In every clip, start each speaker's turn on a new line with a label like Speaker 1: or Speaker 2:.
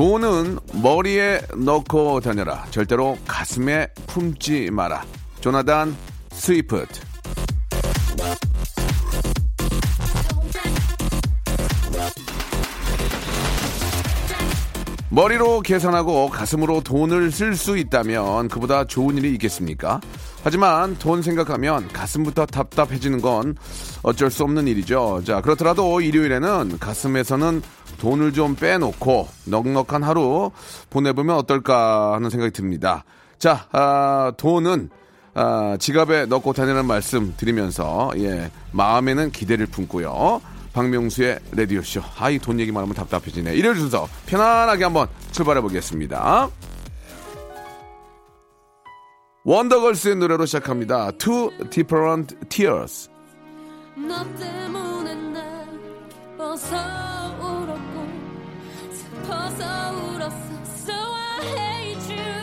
Speaker 1: 돈은 머리에 넣고 다녀라. 절대로 가슴에 품지 마라. 조나단 스위프트. 머리로 계산하고 가슴으로 돈을 쓸 수 있다면 그보다 좋은 일이 있겠습니까? 하지만 돈 생각하면 가슴부터 답답해지는 건 어쩔 수 없는 일이죠. 자, 그렇더라도 일요일에는 가슴에서는 돈을 좀 빼놓고 넉넉한 하루 보내보면 어떨까 하는 생각이 듭니다. 자, 아, 돈은 아, 지갑에 넣고 다니는 말씀 드리면서 예, 마음에는 기대를 품고요. 박명수의 라디오쇼. 아 이, 돈 얘기만 하면 답답해지네. 일요일 순서 편안하게 한번 출발해 보겠습니다. 원더걸스의 노래로 시작합니다. Two Different Tears.
Speaker 2: 너 때문에 난 기뻐서 울었고 슬퍼서 울었어 So I hate you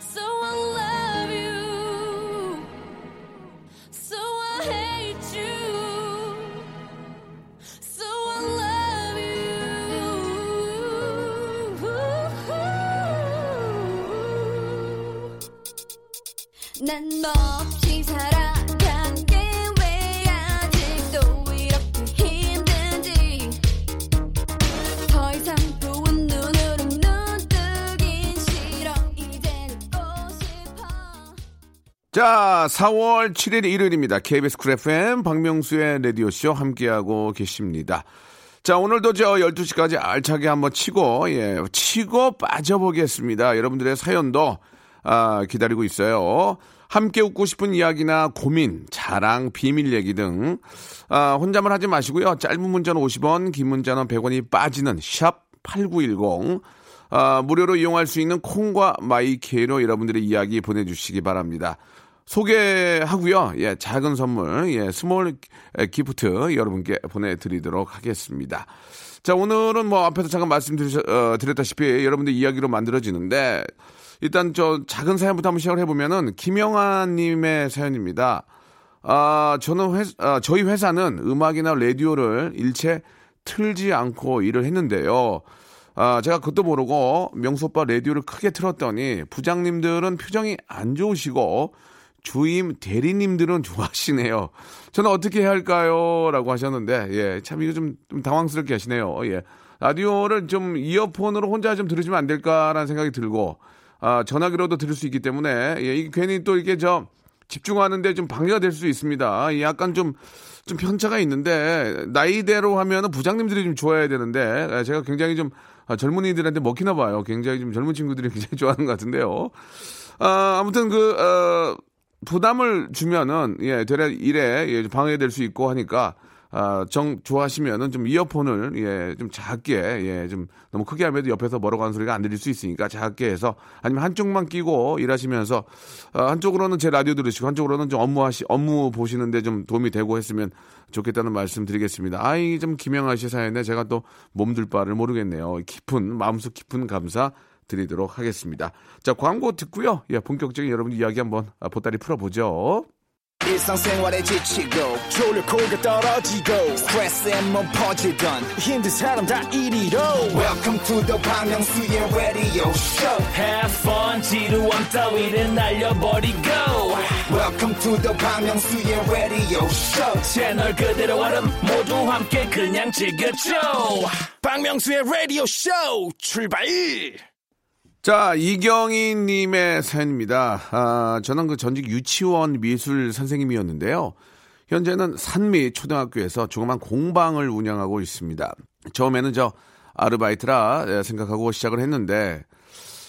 Speaker 2: So I love you So I hate you So I love you 난너 없이 살아
Speaker 1: 자, 4월 7일 일요일입니다. KBS 쿨 FM 박명수의 라디오쇼 함께하고 계십니다. 자, 오늘도 저 12시까지 알차게 한번 치고, 예, 치고 빠져보겠습니다. 여러분들의 사연도, 아, 기다리고 있어요. 함께 웃고 싶은 이야기나 고민, 자랑, 비밀 얘기 등, 아, 혼자만 하지 마시고요. 짧은 문자는 50원, 긴 문자는 100원이 빠지는 샵 8910, 아, 무료로 이용할 수 있는 콩과 마이케이로 여러분들의 이야기 보내주시기 바랍니다. 소개하고요. 예, 작은 선물, 예, small gift 여러분께 보내드리도록 하겠습니다. 자, 오늘은 뭐 앞에서 잠깐 말씀드렸다시피 여러분들 이야기로 만들어지는데 일단 저 작은 사연부터 한번 시작을 해보면은 김영아님의 사연입니다. 아, 저는 회, 아, 저희 회사는 음악이나 라디오를 일체 틀지 않고 일을 했는데요. 아, 제가 그것도 모르고 명수 오빠 라디오를 크게 틀었더니 부장님들은 표정이 안 좋으시고 주임 대리님들은 좋아하시네요. 저는 어떻게 해야 할까요? 라고 하셨는데, 예, 참 이거 좀, 좀 당황스럽게 하시네요. 예. 라디오를 좀 이어폰으로 혼자 좀 들으시면 안 될까라는 생각이 들고, 아, 전화기로도 들을 수 있기 때문에, 예, 이게 괜히 또 이게 저, 집중하는데 좀 방해가 될 수 있습니다. 이 약간 좀, 좀 편차가 있는데, 나이대로 하면은 부장님들이 좀 좋아해야 되는데, 예, 제가 굉장히 좀 아, 젊은이들한테 먹히나 봐요. 굉장히 좀 젊은 친구들이 굉장히 좋아하는 것 같은데요. 아, 아무튼 그, 어, 부담을 주면은, 예, 되레 일에 예, 방해될 수 있고 하니까, 아, 정 좋아하시면은 좀 이어폰을 예, 좀 작게 예, 좀 너무 크게 하면 옆에서 멀어가는 소리가 안 들릴 수 있으니까 작게 해서 아니면 한쪽만 끼고 일하시면서 아, 한쪽으로는 제 라디오 들으시고 한쪽으로는 좀 업무 하시 업무 보시는데 좀 도움이 되고 했으면 좋겠다는 말씀 드리겠습니다. 아이 좀 김영아 씨 사연에 제가 또 몸둘 바를 모르겠네요. 깊은 마음속 깊은 감사 드리도록 하겠습니다. 자 광고 듣고요. 예, 본격적인 여러분 이야기 한번 아, 보따리 풀어보죠.
Speaker 3: 지치고, 떨어지고, 퍼지던, welcome to the Bang Myung-soo's radio show
Speaker 4: Have fun 지루함 따위를 날려버리고
Speaker 3: welcome to the Bang Myung-soo's radio show
Speaker 4: 채널 그대로 얼음 모두 함께 그냥 즐겨줘
Speaker 3: 박명수의 라디오 쇼 출발
Speaker 1: 자, 이경희 님의 사연입니다. 아, 저는 그 전직 유치원 미술 선생님이었는데요. 현재는 산미 초등학교에서 조그만 공방을 운영하고 있습니다. 처음에는 저 아르바이트라 생각하고 시작을 했는데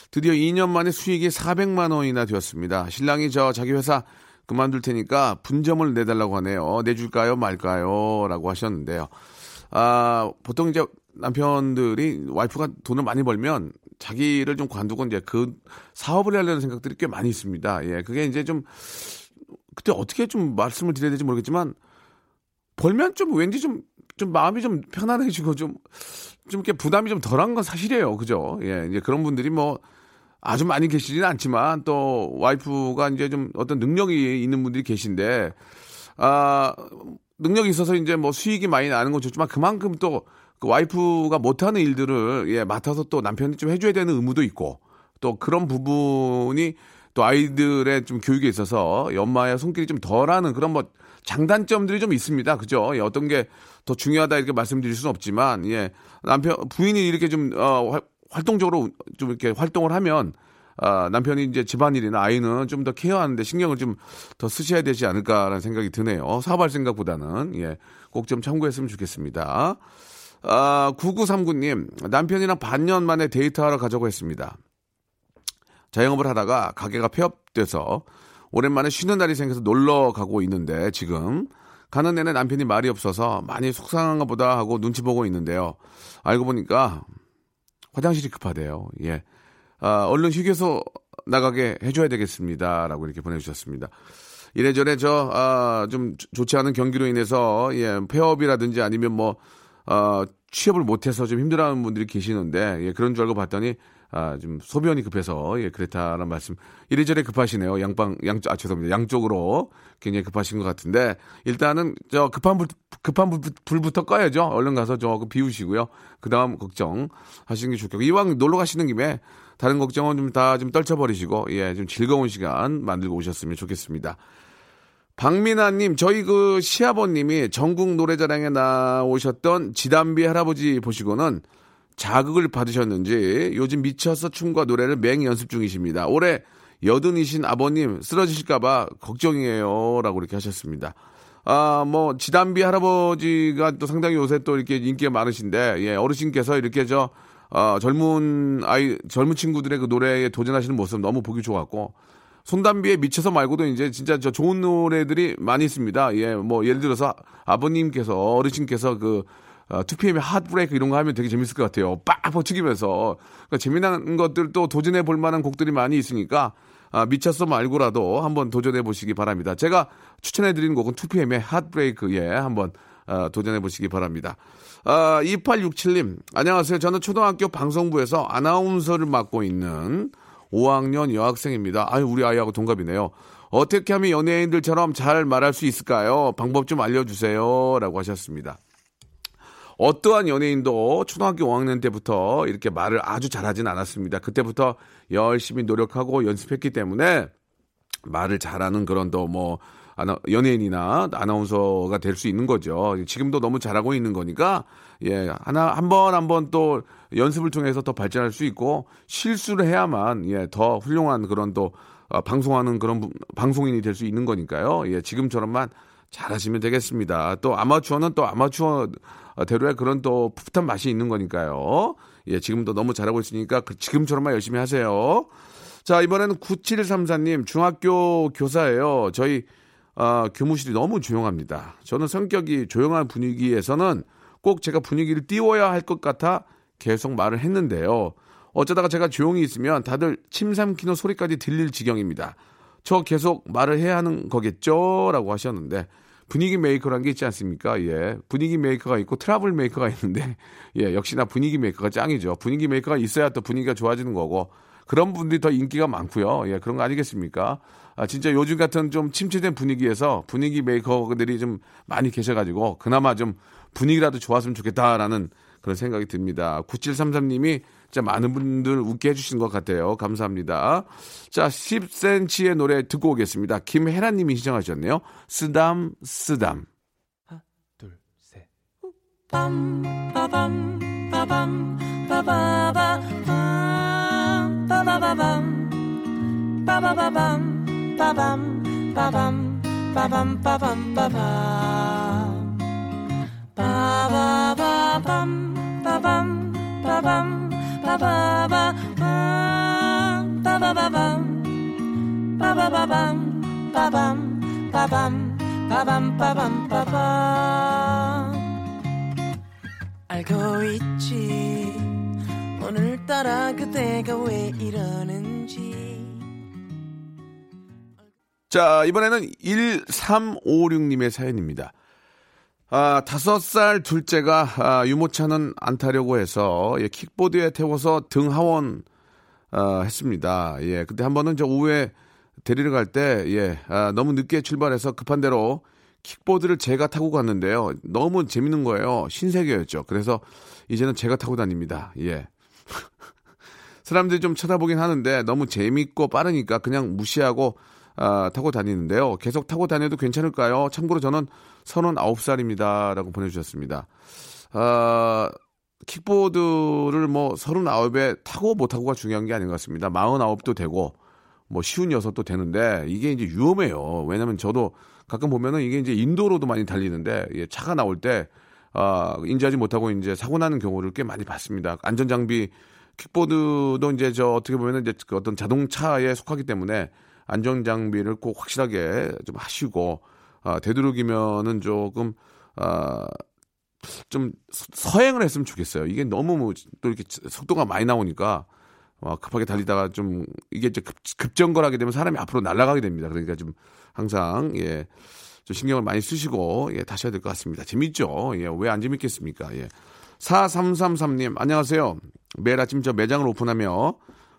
Speaker 1: 드디어 2년 만에 수익이 400만 원이나 되었습니다. 신랑이 저 자기 회사 그만둘 테니까 분점을 내달라고 하네요. 내줄까요, 말까요? 라고 하셨는데요. 아, 보통 이제 남편들이 와이프가 돈을 많이 벌면 자기를 좀 관두고 이제 그 사업을 하려는 생각들이 꽤 많이 있습니다. 예, 그게 이제 좀 그때 어떻게 좀 말씀을 드려야 될지 모르겠지만 벌면 좀 왠지 좀, 좀 마음이 좀 편안해지고 좀, 좀 이렇게 부담이 좀 덜한 건 사실이에요. 그죠? 예, 이제 그런 분들이 뭐 아주 많이 계시지는 않지만 또 와이프가 이제 좀 어떤 능력이 있는 분들이 계신데 아, 능력이 있어서 이제 뭐 수익이 많이 나는 건 좋지만 그만큼 또 그 와이프가 못하는 일들을 예, 맡아서 또 남편이 좀 해줘야 되는 의무도 있고 또 그런 부분이 또 아이들의 좀 교육에 있어서 엄마의 손길이 좀 덜하는 그런 뭐 장단점들이 좀 있습니다. 그죠? 예, 어떤 게 더 중요하다 이렇게 말씀드릴 수는 없지만 예, 남편 부인이 이렇게 좀 어, 활- 활동적으로 좀 이렇게 활동을 하면 아, 남편이 이제 집안일이나 아이는 좀 더 케어하는데 신경을 좀 더 쓰셔야 되지 않을까라는 생각이 드네요. 사업할 생각보다는 예, 꼭 좀 참고했으면 좋겠습니다. 아, 9939님 남편이랑 반년 만에 데이트하러 가자고 했습니다. 자영업을 하다가 가게가 폐업돼서 오랜만에 쉬는 날이 생겨서 놀러 가고 있는데 지금 가는 내내 남편이 말이 없어서 많이 속상한가 보다 하고 눈치 보고 있는데요. 알고 보니까 화장실이 급하대요. 예. 아, 얼른 휴게소 나가게 해줘야 되겠습니다. 라고 이렇게 보내주셨습니다. 이래저래 저, 아, 좀 좋지 않은 경기로 인해서, 예, 폐업이라든지 아니면 뭐, 어, 취업을 못해서 좀 힘들어하는 분들이 계시는데, 예, 그런 줄 알고 봤더니, 아, 좀 소변이 급해서, 예, 그랬다는 말씀. 이래저래 급하시네요. 양방, 양, 아, 죄송합니다. 양쪽으로 굉장히 급하신 것 같은데, 일단은 저 급한 불, 급한 불, 불부터 꺼야죠. 얼른 가서 저거 비우시고요. 그 다음 걱정 하시는 게 좋겠고, 이왕 놀러 가시는 김에 다른 걱정은 좀 다좀 떨쳐버리시고, 예, 좀 즐거운 시간 만들고 오셨으면 좋겠습니다. 박민아님, 저희 그 시아버님이 전국 노래자랑에 나오셨던 지담비 할아버지 보시고는 자극을 받으셨는지 요즘 미쳐서 춤과 노래를 맹 연습 중이십니다. 올해 여든이신 아버님 쓰러지실까봐 걱정이에요. 라고 이렇게 하셨습니다. 아, 뭐, 지담비 할아버지가 또 상당히 요새 또 이렇게 인기가 많으신데, 예, 어르신께서 이렇게 저, 어, 젊은 아이, 젊은 친구들의 그 노래에 도전하시는 모습 너무 보기 좋았고, 손담비에 미쳐서 말고도 이제 진짜 저 좋은 노래들이 많이 있습니다. 예, 뭐 예를 들어서 아버님께서 어르신께서 그 어, 2PM의 핫브레이크 이런 거 하면 되게 재밌을 것 같아요. 빡 버티기면서 그러니까 재미난 것들 또 도전해 볼 만한 곡들이 많이 있으니까 아, 미쳤어 말고라도 한번 도전해 보시기 바랍니다. 제가 추천해 드리는 곡은 2PM의 핫브레이크 예, 한번 아, 도전해 보시기 바랍니다. 아, 2867님, 안녕하세요. 저는 초등학교 방송부에서 아나운서를 맡고 있는 5학년 여학생입니다. 아유, 우리 아이하고 동갑이네요. 어떻게 하면 연예인들처럼 잘 말할 수 있을까요? 방법 좀 알려주세요. 라고 하셨습니다. 어떠한 연예인도 초등학교 5학년 때부터 이렇게 말을 아주 잘하진 않았습니다. 그때부터 열심히 노력하고 연습했기 때문에 말을 잘하는 그런 또뭐 연예인이나 아나운서가 될 수 있는 거죠. 지금도 너무 잘하고 있는 거니까 예 하나 한 번 한 번 또 연습을 통해서 더 발전할 수 있고 실수를 해야만 예더 훌륭한 그런 또 어, 방송하는 그런 분- 방송인이 될 수 있는 거니까요. 예 지금처럼만 잘하시면 되겠습니다. 또 아마추어는 또 아마추어 대로의 그런 또 풋풋한 맛이 있는 거니까요. 예, 지금도 너무 잘하고 있으니까 그 지금처럼만 열심히 하세요. 자, 이번에는 9734님, 중학교 교사예요. 저희, 아, 교무실이 너무 조용합니다. 저는 성격이 조용한 분위기에서는 꼭 제가 분위기를 띄워야 할 것 같아 계속 말을 했는데요. 어쩌다가 제가 조용히 있으면 다들 침 삼키는 소리까지 들릴 지경입니다. 저 계속 말을 해야 하는 거겠죠? 라고 하셨는데, 분위기 메이커라는 게 있지 않습니까? 예. 분위기 메이커가 있고 트러블 메이커가 있는데, 예, 역시나 분위기 메이커가 짱이죠. 분위기 메이커가 있어야 또 분위기가 좋아지는 거고, 그런 분들이 더 인기가 많고요. 예, 그런 거 아니겠습니까? 아, 진짜 요즘 같은 좀 침체된 분위기에서 분위기 메이커들이 좀 많이 계셔가지고, 그나마 좀 분위기라도 좋았으면 좋겠다라는 그런 생각이 듭니다. 9733님이 진짜 많은 분들 웃게 해주신 것 같아요. 감사합니다. 자, 10cm의 노래 듣고 오겠습니다. 김혜란님이 시청하셨네요. 쓰담, 쓰담.
Speaker 4: 빰 빠밤 빠밤 빠바바 빰 빠바바밤 빠바바밤 빠밤 빠밤 빠밤 빠밤 빠밤 빠바바밤 빠밤 빠밤 빠바바 빰 빠바바밤 빠바바밤 빠밤. 빠밤 빠밤 빠밤 빠밤.
Speaker 5: 알고 있지 따라 그대가 왜 이러는지
Speaker 1: 자, 이번에는 1356님의 사연입니다. 아, 다섯 살 둘째가 아, 유모차는 안 타려고 해서 예, 킥보드에 태워서 등 하원 아, 했습니다. 예, 그때 한 번은 저 오후에 데리러 갈 때 예, 아, 너무 늦게 출발해서 급한 대로 킥보드를 제가 타고 갔는데요. 너무 재밌는 거예요. 신세계였죠. 그래서 이제는 제가 타고 다닙니다. 예. 사람들이 좀 쳐다보긴 하는데 너무 재밌고 빠르니까 그냥 무시하고 아, 타고 다니는데요. 계속 타고 다녀도 괜찮을까요? 참고로 저는 39살입니다. 라고 보내주셨습니다. 아, 킥보드를 뭐 39에 타고 못 타고가 중요한 게 아닌 것 같습니다. 49도 되고 뭐 쉬운 여섯도 되는데 이게 이제 위험해요. 왜냐면 저도 가끔 보면은 이게 이제 인도로도 많이 달리는데 예, 차가 나올 때 아, 인지하지 못하고 이제 사고 나는 경우를 꽤 많이 봤습니다. 안전 장비 킥보드도 이제 저 어떻게 보면은 이제 그 어떤 자동차에 속하기 때문에 안전 장비를 꼭 확실하게 좀 하시고 아, 되도록이면은 조금 아, 좀 서행을 했으면 좋겠어요. 이게 너무 뭐 또 이렇게 속도가 많이 나오니까 와, 급하게 달리다가 좀 이게 이제 급, 급정거하게 되면 사람이 앞으로 날아가게 됩니다. 그러니까 좀 항상 예. 좀 신경을 많이 쓰시고 예, 다셔야 될 것 같습니다. 재밌죠? 예, 왜 안 재밌겠습니까? 예. 4333님, 안녕하세요. 매일 아침 저 매장을 오픈하며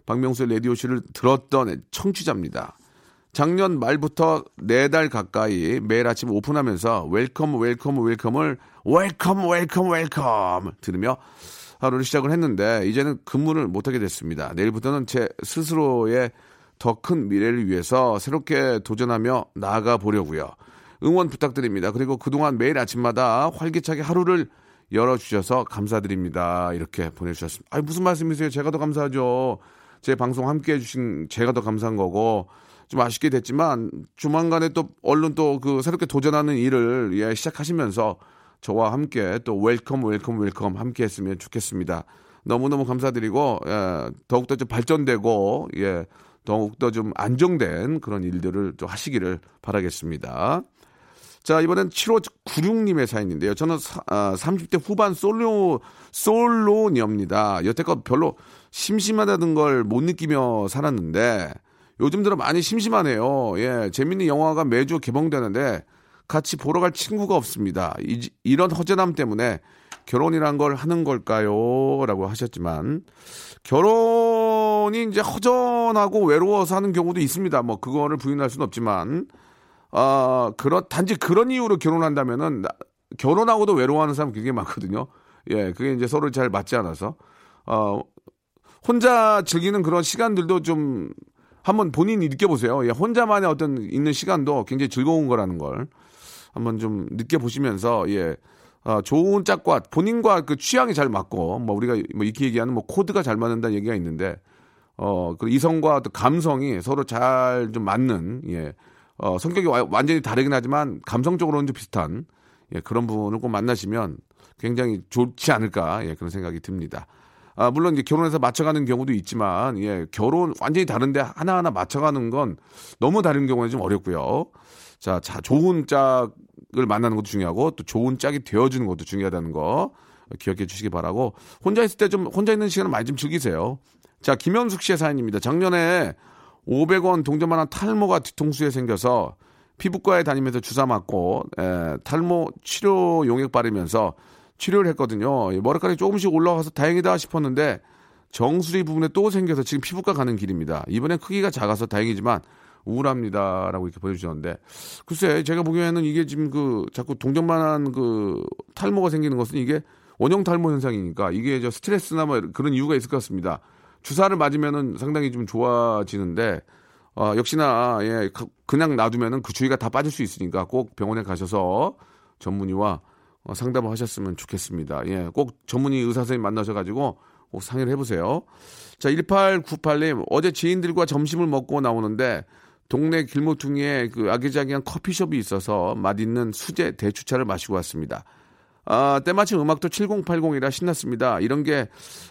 Speaker 1: 박명수의 라디오쇼를 들었던 청취자입니다. 작년 말부터 네 달 가까이 매일 아침 오픈하면서 welcome welcome welcome을 welcome welcome welcome 들으며 하루를 시작을 했는데 이제는 근무를 못하게 됐습니다. 내일부터는 제 스스로의 더 큰 미래를 위해서 새롭게 도전하며 나아가 보려고요. 응원 부탁드립니다. 그리고 그동안 매일 아침마다 활기차게 하루를 열어주셔서 감사드립니다. 이렇게 보내주셨습니다. 아 무슨 말씀이세요? 제가 더 감사하죠. 제 방송 함께 해주신 제가 더 감사한 거고 좀 아쉽게 됐지만 조만간에 또 얼른 또그 새롭게 도전하는 일을 예, 시작하시면서 저와 함께 또 welcome welcome welcome 함께 했으면 좋겠습니다. 너무너무 감사드리고 예, 더욱더 좀 발전되고 예, 더욱더 좀 안정된 그런 일들을 좀 하시기를 바라겠습니다. 자, 이번엔 7596님의 사연인데요. 저는 사, 아, 30대 후반 솔로, 솔로녀입니다. 여태껏 별로 심심하다는 걸 못 느끼며 살았는데, 요즘 들어 많이 심심하네요. 예, 재밌는 영화가 매주 개봉되는데, 같이 보러 갈 친구가 없습니다. 이, 이런 허전함 때문에 결혼이란 걸 하는 걸까요? 라고 하셨지만, 결혼이 이제 허전하고 외로워서 하는 경우도 있습니다. 뭐, 그거를 부인할 수는 없지만, 아, 그런, 단지 그런 이유로 결혼한다면은, 나- 결혼하고도 외로워하는 사람 굉장히 많거든요. 예, 그게 이제 서로 잘 맞지 않아서. 어, 혼자 즐기는 그런 시간들도 좀 한번 본인이 느껴보세요. 예, 혼자만의 어떤 있는 시간도 굉장히 즐거운 거라는 걸 한번 좀 느껴보시면서, 예, 아, 좋은 짝과 본인과 그 취향이 잘 맞고, 뭐 우리가 뭐 이렇게 얘기하는 뭐 코드가 잘 맞는다는 얘기가 있는데, 어, 그 이성과 또 감성이 서로 잘 좀 맞는, 예, 어, 성격이 와- 완전히 다르긴 하지만 감성적으로는 좀 비슷한, 예, 그런 분을 꼭 만나시면 굉장히 좋지 않을까, 예, 그런 생각이 듭니다. 아, 물론 이제 결혼해서 맞춰가는 경우도 있지만, 예, 결혼 완전히 다른데 하나하나 맞춰가는 건 너무 다른 경우는 좀 어렵고요. 자, 자, 좋은 짝을 만나는 것도 중요하고, 또 좋은 짝이 되어주는 것도 중요하다는 거 기억해 주시기 바라고, 혼자 있을 때 좀, 혼자 있는 시간을 많이 좀 즐기세요. 자, 김현숙 씨의 사연입니다. 작년에 500원 동전만한 탈모가 뒤통수에 생겨서 피부과에 다니면서 주사 맞고 에, 탈모 치료 용액 바르면서 치료를 했거든요. 이 머리카락이 조금씩 올라와서 다행이다 싶었는데 정수리 부분에 또 생겨서 지금 피부과 가는 길입니다. 이번엔 크기가 작아서 다행이지만 우울합니다라고 이렇게 보여주셨는데 글쎄 제가 보기에는 이게 지금 그 자꾸 동전만한 그 탈모가 생기는 것은 이게 원형 탈모 현상이니까 이게 저 스트레스나 뭐 그런 이유가 있을 것 같습니다. 주사를 맞으면은 상당히 좀 좋아지는데 어, 역시나 예 그- 그냥 놔두면은 그 주위가 다 빠질 수 있으니까 꼭 병원에 가셔서 전문의와 어, 상담을 하셨으면 좋겠습니다. 예, 꼭 전문의 의사 선생님 만나셔가지고 꼭 상의를 해보세요. 자, 1898님 어제 지인들과 점심을 먹고 나오는데 동네 길모퉁이에 그 아기자기한 커피숍이 있어서 맛있는 수제 대추차를 마시고 왔습니다. 아, 때마침 음악도 7080이라 신났습니다. 이런 게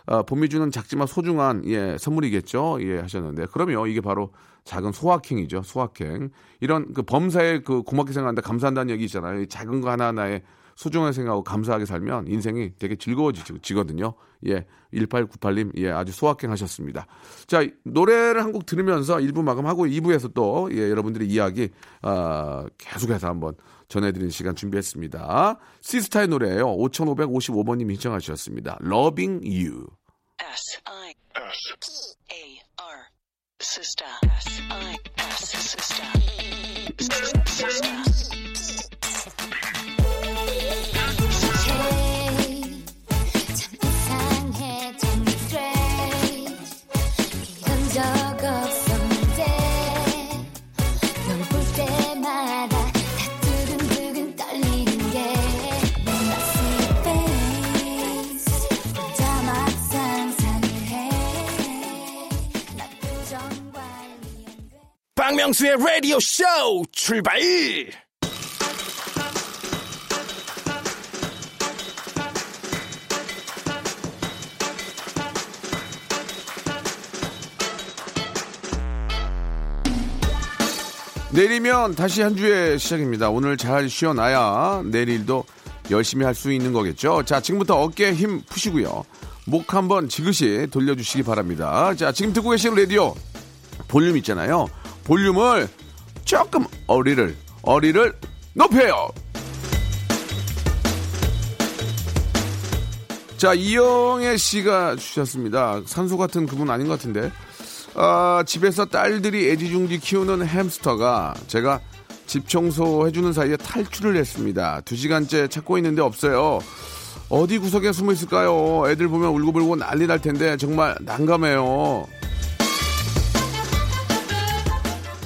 Speaker 1: 아, 봄이 주는 작지만 소중한 예, 선물이겠죠. 예, 하셨는데 그러면 이게 바로 작은 소확행이죠. 소확행. 이런 그 범사에 그 고맙게 생각한다 감사한다는 얘기 있잖아요. 이 작은 거 하나하나에 소중하게 생각하고 감사하게 살면 인생이 되게 즐거워지거든요. 예, 1898님, 예, 아주 소확행 하셨습니다. 자, 노래를 한 곡 들으면서 1부 마감하고 2부에서 또, 예, 여러분들의 이야기, 아, 계속해서 한번 전해드리는 시간 준비했습니다. 시스타의 노래예요 5555번님이 신청하셨습니다. Loving You.
Speaker 6: S I S A R sister S I S sister sister
Speaker 4: 박명수의 라디오 쇼 출발
Speaker 1: 내리면 다시 한 주의 시작입니다. 오늘 잘 쉬어놔야 내일도 열심히 할 수 있는 거겠죠. 자, 지금부터 어깨에 힘 푸시고요. 목 한번 지그시 돌려주시기 바랍니다. 자, 지금 듣고 계신 라디오 볼륨 있잖아요. 볼륨을 조금 어리를, 어리를 높여요. 자, 이영애 씨가 주셨습니다. 산소 같은 그분 아닌 것 같은데. 아, 집에서 딸들이 애지중지 키우는 햄스터가 제가 집 청소 해주는 사이에 탈출을 했습니다. 두 시간째 찾고 있는데 없어요. 어디 구석에 숨어 있을까요? 애들 보면 울고불고 난리 날 텐데 정말 난감해요.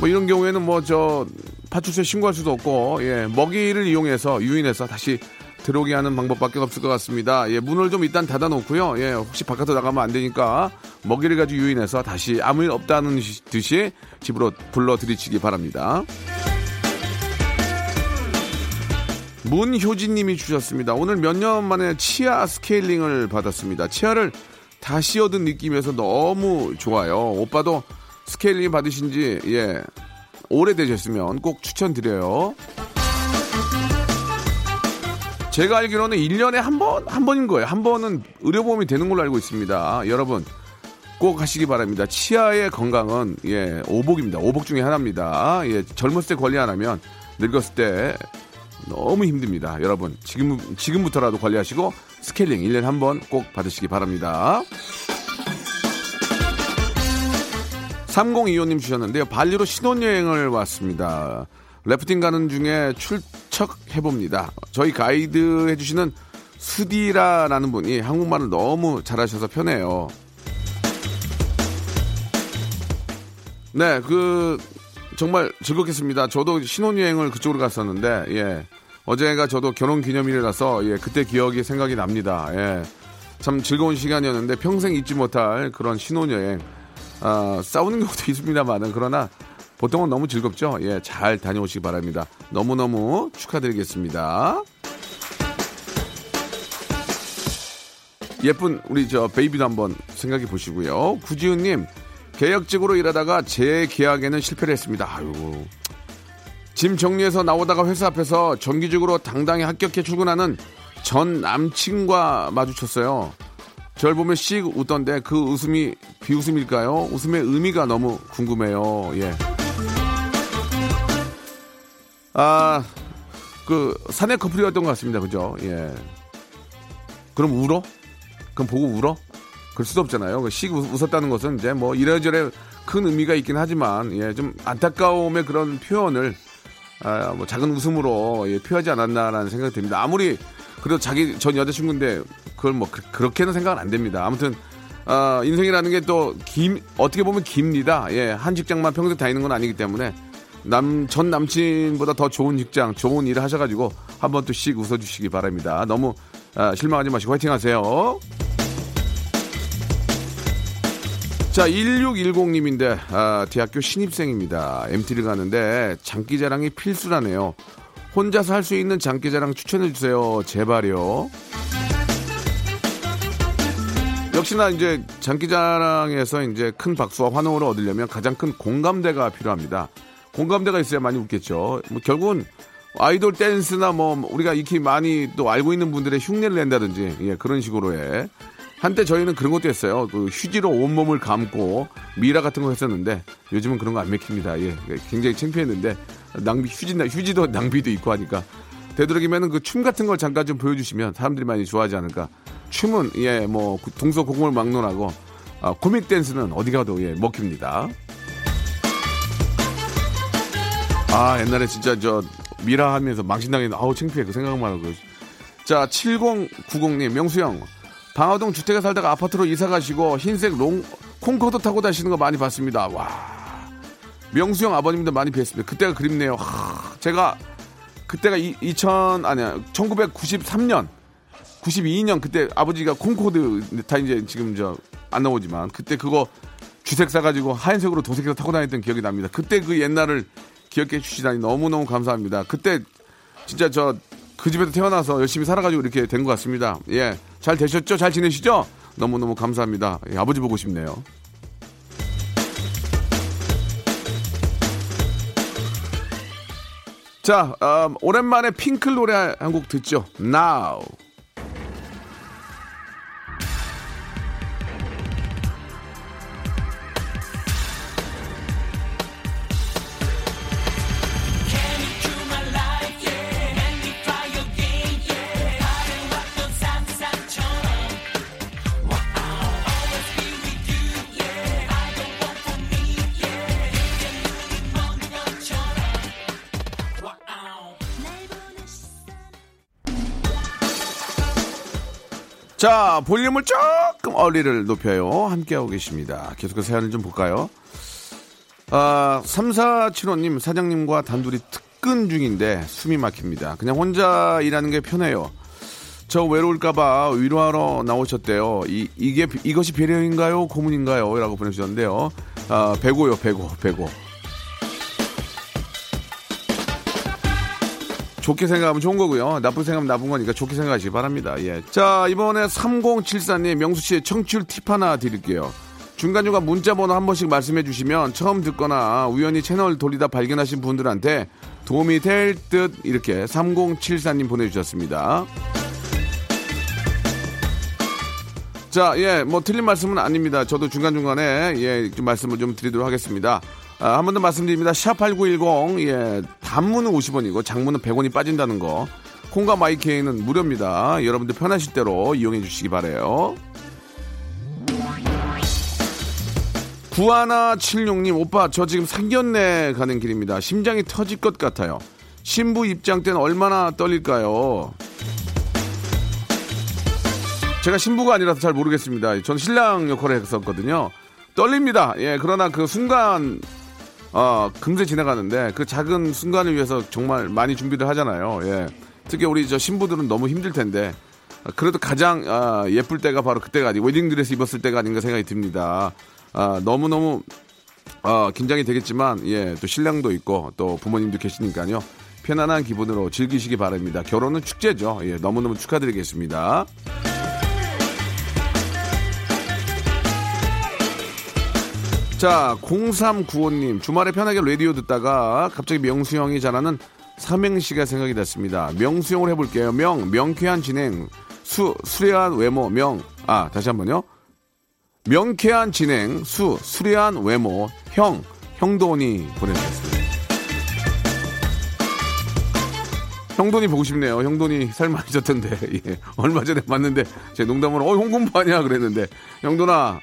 Speaker 1: 뭐 이런 경우에는 뭐 저 파출소에 신고할 수도 없고 예 먹이를 이용해서 유인해서 다시 들어오게 하는 방법밖에 없을 것 같습니다. 예 문을 좀 일단 닫아놓고요. 예 혹시 바깥으로 나가면 안 되니까 먹이를 가지고 유인해서 다시 아무 일 없다는 듯이 집으로 불러 들이치기 바랍니다. 문효진님이 주셨습니다. 오늘 몇 년 만에 치아 스케일링을 받았습니다. 치아를 다시 얻은 느낌이어서 너무 좋아요. 오빠도 스케일링 받으신 지 예 오래되셨으면 꼭 추천드려요. 제가 알기로는 1년에 한 번, 한 번인 거예요. 한 번은 의료보험이 되는 걸로 알고 있습니다. 여러분, 꼭 하시기 바랍니다. 치아의 건강은, 예, 오복입니다. 오복 중에 하나입니다. 예, 젊었을 때 관리 안 하면 늙었을 때 너무 힘듭니다. 여러분, 지금, 지금부터라도 관리하시고 스케일링 1년에 한 번 꼭 받으시기 바랍니다. 3025님 주셨는데요. 발리로 신혼여행을 왔습니다. 래프팅 가는 중에 출척해봅니다. 저희 가이드 해주시는 수디라라는 분이 한국말을 너무 잘하셔서 편해요. 네, 그, 정말 즐겁겠습니다. 저도 신혼여행을 그쪽으로 갔었는데, 예. 어제가 저도 결혼 기념일이라서, 예, 그때 기억이 생각이 납니다. 예. 참 즐거운 시간이었는데 평생 잊지 못할 그런 신혼여행. 아, 싸우는 경우도 있습니다만은, 그러나 보통은 너무 즐겁죠? 예, 잘 다녀오시기 바랍니다. 너무너무 축하드리겠습니다. 예쁜 우리 저 베이비도 한번 생각해 보시고요. 구지은님, 계약직으로 일하다가 재계약에는 실패를 했습니다. 아이고. 짐 정리해서 나오다가 회사 앞에서 정기적으로 당당히 합격해 출근하는 전 남친과 마주쳤어요. 절 보면 씩 웃던데 그 웃음이 비웃음일까요? 웃음의 의미가 너무 궁금해요. 예. 아, 그 사내 커플이었던 것 같습니다. 그죠? 예. 그럼 울어? 그럼 보고 울어? 그럴 수도 없잖아요. 씩 웃- 웃었다는 것은 이제 뭐 이래저래 큰 의미가 있긴 하지만 예, 좀 안타까움의 그런 표현을 아, 뭐 작은 웃음으로 예, 표하지 않았나라는 생각이 듭니다. 아무리 그래도 자기 전 여자친구인데 그걸 뭐 그, 렇게는 생각은 안 됩니다. 아무튼 아, 인생이라는 게 또 김 어떻게 보면 깁니다. 예, 한 직장만 평생 다니는 건 아니기 때문에 남 전 남친보다 더 좋은 직장, 좋은 일을 하셔가지고 한번 또 씩 웃어주시기 바랍니다. 너무 아, 실망하지 마시고 화이팅하세요. 자, 1610님인데, 아, 대학교 신입생입니다. MT를 가는데 장기자랑이 필수라네요. 혼자서 할 수 있는 장기자랑 추천해 주세요. 제발요. 역시나 이제 장기자랑에서 이제 큰 박수와 환호를 얻으려면 가장 큰 공감대가 필요합니다. 공감대가 있어야 많이 웃겠죠. 뭐 결국은 아이돌 댄스나 뭐 우리가 이렇게 많이 또 알고 있는 분들의 흉내를 낸다든지 예, 그런 식으로 해. 한때 저희는 그런 것도 했어요. 그 휴지로 온몸을 감고 미라 같은 거 했었는데 요즘은 그런 거 안 맥힙니다. 예, 굉장히 창피했는데 낭비 휴지 휴지도 낭비도 있고 하니까. 되도록이면 그 춤 같은 걸 잠깐 좀 보여주시면 사람들이 많이 좋아하지 않을까. 춤은 예 뭐 동서고금을 막론하고 아, 코믹 댄스는 어디 가도 예 먹힙니다. 아 옛날에 진짜 저 미라 하면서 망신당했는데 아우 창피해. 그 생각만 하고. 자 7090님 명수형. 방화동 주택에 살다가 아파트로 이사 가시고 흰색 롱 콩코드 타고 다시는 거 많이 봤습니다. 와 명수형 아버님도 많이 뵀습니다 그때가 그립네요 하, 제가 그때가 이, 2000 아니야 1993년 92년 그때 아버지가 콩코드 다 이제 지금 저 안 나오지만 그때 그거 주색 사가지고 하얀색으로 도색해서 타고 다녔던 기억이 납니다. 그때 그 옛날을 기억해 주시다니 너무너무 감사합니다. 그때 진짜 저 그 집에서 태어나서 열심히 살아가지고 이렇게 된 것 같습니다. 예. 잘 되셨죠? 잘 지내시죠? 너무너무 감사합니다. 예, 아버지 보고 싶네요. 자, 음, 오랜만에 핑클 노래 한 곡 듣죠. Now. 자, 볼륨을 조금 어리를 높여요. 함께하고 계십니다. 계속해서 사연을 좀 볼까요? 아, 3475님, 사장님과 단둘이 특근 중인데 숨이 막힙니다. 그냥 혼자 일하는 게 편해요. 저 외로울까봐 위로하러 나오셨대요. 이, 이게, 이것이 배려인가요? 고문인가요? 라고 보내주셨는데요. 아, 배고요, 배고, 배고. 좋게 생각하면 좋은 거고요. 나쁘게 생각하면 나쁜 거니까 좋게 생각하시기 바랍니다. 예. 자, 이번에 3074님, 명수 씨의 청취율 팁 하나 드릴게요. 중간중간 문자 번호 한 번씩 말씀해 주시면 처음 듣거나 우연히 채널 돌리다 발견하신 분들한테 도움이 될 듯 이렇게 3074님 보내주셨습니다. 자, 예, 뭐 틀린 말씀은 아닙니다. 저도 중간중간에 예, 좀 말씀을 좀 드리도록 하겠습니다. 아, 한번 더 말씀드립니다. 샵8910, 예, 단문은 50원이고 장문은 100원이 빠진다는 거. 콩과 마이케이는 무료입니다. 여러분들 편하실 대로 이용해 주시기 바래요. 구하나 76님, 오빠, 저 지금 상견례 가는 길입니다. 심장이 터질 것 같아요. 신부 입장 때는 얼마나 떨릴까요? 제가 신부가 아니라서 잘 모르겠습니다. 전 신랑 역할을 했었거든요. 떨립니다. 예, 그러나 그 순간, 어, 금세 지나가는데 그 작은 순간을 위해서 정말 많이 준비를 하잖아요. 예. 특히 우리 저 신부들은 너무 힘들 텐데 그래도 가장 아, 예쁠 때가 바로 그때가 아니고 웨딩드레스 입었을 때가 아닌가 생각이 듭니다. 아, 너무너무 아, 긴장이 되겠지만 예, 또 신랑도 있고 또 부모님도 계시니까요. 편안한 기분으로 즐기시기 바랍니다. 결혼은 축제죠. 예, 너무너무 축하드리겠습니다. 자, 0395님. 주말에 편하게 라디오 듣다가 갑자기 명수 형이 잘하는 삼행시가 생각이 났습니다. 명수 형을 해볼게요. 명, 명쾌한 진행. 수, 수려한 외모. 명, 아, 다시 한 번요. 명쾌한 진행. 수, 수려한 외모. 형, 형돈이 보내주셨습니다. 형돈이 보고 싶네요. 형돈이 살 많이 쪘던데. 예. 얼마 전에 봤는데, 제 농담으로, 어, 형 공부하냐? 그랬는데, 형돈아,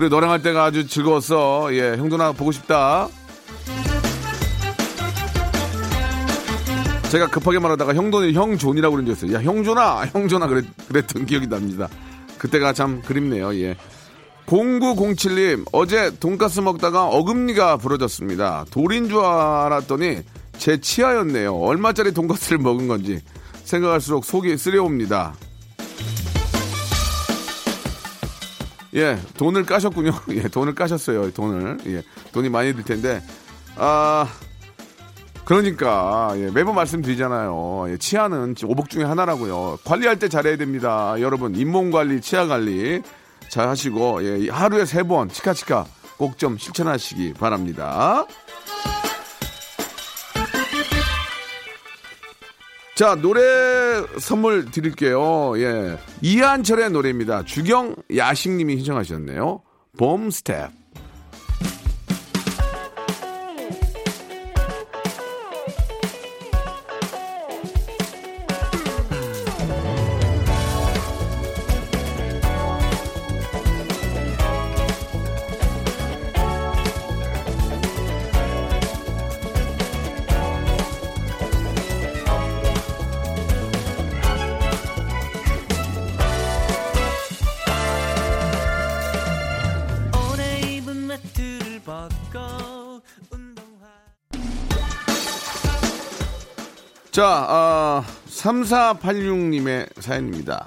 Speaker 1: 그래, 너랑 할 때가 아주 즐거웠어. 예, 형돈아, 보고 싶다. 제가 급하게 말하다가 형돈이 형존이라고 그런 적 있어요. 야, 형존아, 형존아, 그랬, 그랬던 기억이 납니다. 그때가 참 그립네요. 예. 0907님, 어제 돈가스 먹다가 어금니가 부러졌습니다. 돌인 줄 알았더니 제 치아였네요. 얼마짜리 돈가스를 먹은 건지 생각할수록 속이 쓰려옵니다. 예, 돈을 까셨군요. 예, 돈을 까셨어요. 돈을. 예, 돈이 많이 들 텐데. 아, 그러니까, 예, 매번 말씀드리잖아요. 예, 치아는 오복 중에 하나라고요. 관리할 때 잘해야 됩니다. 여러분, 잇몸 관리, 치아 관리 잘 하시고, 예, 하루에 세 번, 치카치카 꼭 좀 실천하시기 바랍니다. 자, 노래 선물 드릴게요. 예. 이한철의 노래입니다. 주경 야식님이 신청하셨네요. 봄 스텝. 자, 아, 3486님의 사연입니다.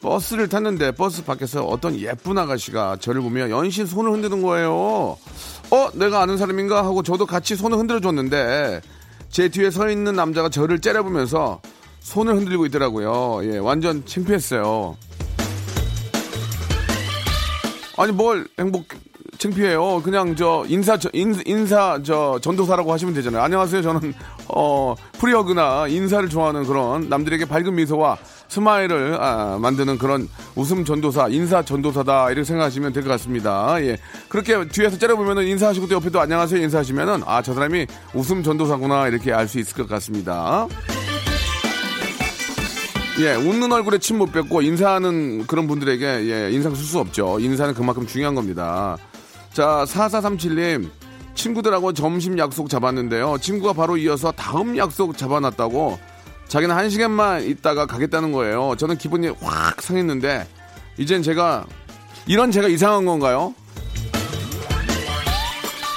Speaker 1: 버스를 탔는데 버스 밖에서 어떤 예쁜 아가씨가 저를 보며 연신 손을 흔드는 거예요. 어, 내가 아는 사람인가 하고 저도 같이 손을 흔들어 줬는데 제 뒤에 서 있는 남자가 저를 째려보면서 손을 흔들고 있더라고요. 예, 완전 창피했어요. 아니 뭘 행복 창피해요. 그냥 저 인사 저 인, 인사 저 전도사라고 하시면 되잖아요. 안녕하세요. 저는 어 프리어그나 인사를 좋아하는 그런 남들에게 밝은 미소와 스마일을 아, 만드는 그런 웃음 전도사, 인사 전도사다 이렇게 생각하시면 될 것 같습니다. 예. 그렇게 뒤에서 째려보면은 인사하시고 또 옆에 또 안녕하세요 인사하시면은 아 저 사람이 웃음 전도사구나 이렇게 알 수 있을 것 같습니다. 예, 웃는 얼굴에 침 못 뱉고 인사하는 그런 분들에게 예, 인상 쓸 수 없죠. 인사는 그만큼 중요한 겁니다. 자, 4437님. 친구들하고 점심 약속 잡았는데요. 친구가 바로 이어서 다음 약속 잡아놨다고 자기는 한 시간만 있다가 가겠다는 거예요. 저는 기분이 확 상했는데 이젠 제가 이런 제가 이상한 건가요?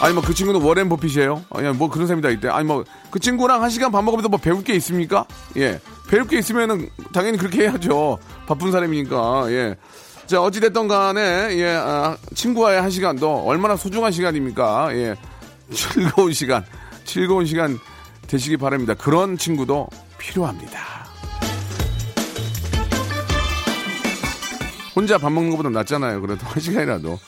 Speaker 1: 아니 뭐 그 친구는 워렌 버핏이에요? 아니 뭐 그런 셈이다 이때. 아니 뭐 그 친구랑 한 시간 밥 먹으면서 뭐 배울 게 있습니까? 예, 배울 게 있으면은 당연히 그렇게 해야죠. 바쁜 사람이니까. 예. 자 어찌 됐던 간에 예 아, 친구와의 한 시간도 얼마나 소중한 시간입니까? 예, 즐거운 시간, 즐거운 시간 되시기 바랍니다. 그런 친구도 필요합니다. 혼자 밥 먹는 것보다 낫잖아요. 그래도 한 시간이라도.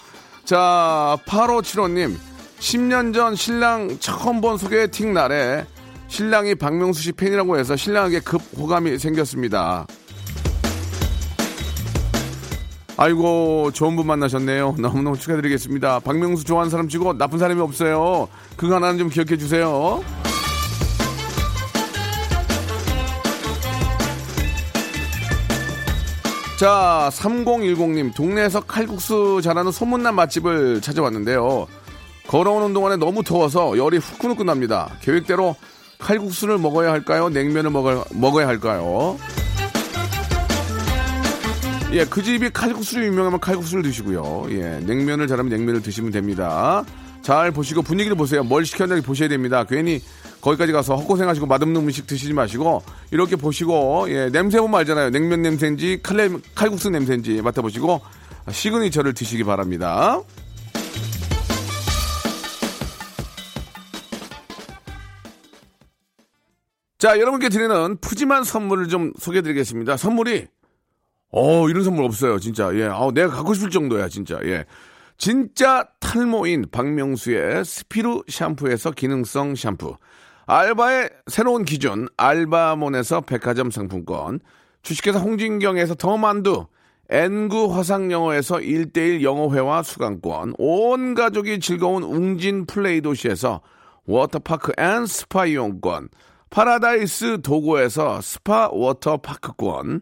Speaker 1: 자, 8575님. 10년 전 신랑 처음 본 소개팅 날에 신랑이 박명수 씨 팬이라고 해서 신랑에게 급 호감이 생겼습니다. 아이고, 좋은 분 만나셨네요. 너무너무 축하드리겠습니다. 박명수 좋아하는 사람 치고 나쁜 사람이 없어요. 그거 하나는 좀 기억해 주세요. 자, 3010님, 동네에서 칼국수 잘하는 소문난 맛집을 찾아왔는데요. 걸어오는 동안에 너무 더워서 열이 후끈후끈 납니다. 계획대로 칼국수를 먹어야 할까요? 냉면을 먹어야, 먹어야 할까요? 예, 그 집이 칼국수로 유명하면 칼국수를 드시고요. 예, 냉면을 잘하면 냉면을 드시면 됩니다. 잘 보시고 분위기를 보세요. 뭘 시켰는지 보셔야 됩니다. 괜히 거기까지 가서 헛고생하시고 맛없는 음식 드시지 마시고 이렇게 보시고 예, 냄새 보면 알잖아요. 냉면 냄새인지 칼레, 칼국수 냄새인지 맡아보시고 시그니처를 드시기 바랍니다. 자, 여러분께 드리는 푸짐한 선물을 좀 소개해 드리겠습니다. 선물이 어, 이런 선물 없어요, 진짜. 예. 아, 내가 갖고 싶을 정도야, 진짜. 예. 진짜 탈모인 박명수의 스피루 샴푸에서 기능성 샴푸. 알바의 새로운 기준, 알바몬에서 백화점 상품권. 주식회사 홍진경에서 더 만두. N구 화상영어에서 1대1 영어회화 수강권. 온 가족이 즐거운 웅진 플레이 도시에서 워터파크 and 스파 이용권. 파라다이스 도고에서 스파 워터파크권.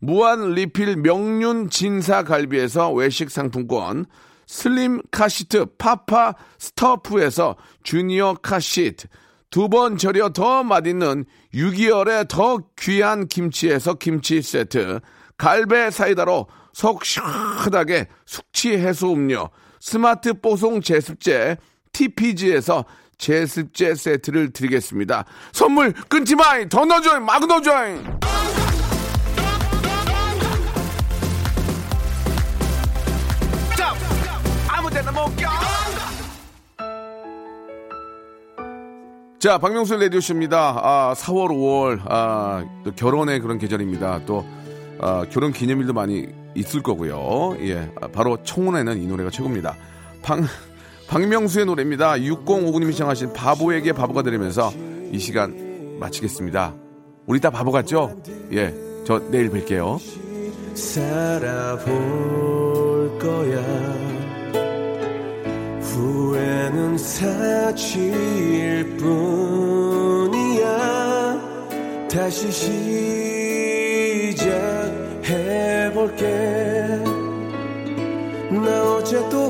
Speaker 1: 무한 리필 명륜 진사 갈비에서 외식 상품권, 슬림 카시트 파파 스토프에서 주니어 카시트, 두 번 절여 더 맛있는 6개월의 더 귀한 김치에서 김치 세트, 갈배 사이다로 속 시원하게 숙취 해소 음료, 스마트 뽀송 제습제 TPG에서 제습제 세트를 드리겠습니다. 선물 끊지 마! 더 넣어줘! 막 넣어줘! 자, 박명수 레디오쇼입니다. 아, 4월, 5월, 아, 또 결혼의 그런 계절입니다. 또, 아, 결혼 기념일도 많이 있을 거고요. 예, 아, 바로 청혼에는 이 노래가 최고입니다. 박, 박명수의 노래입니다. 6059님이 시청하신 바보에게 바보가 되면서 이 시간 마치겠습니다. 우리 다 바보 같죠? 예, 저 내일 뵐게요.
Speaker 5: 살아볼 거야 후회는 사치일 뿐이야. 다시 시작해볼게. 나 어제 또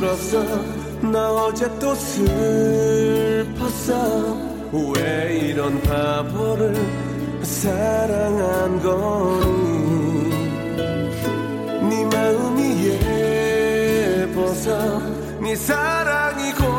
Speaker 5: 울었어. 나 어제 또 슬펐어. 왜 이런 바보를 사랑한 거니? 네 예뻐서 네 사랑이 고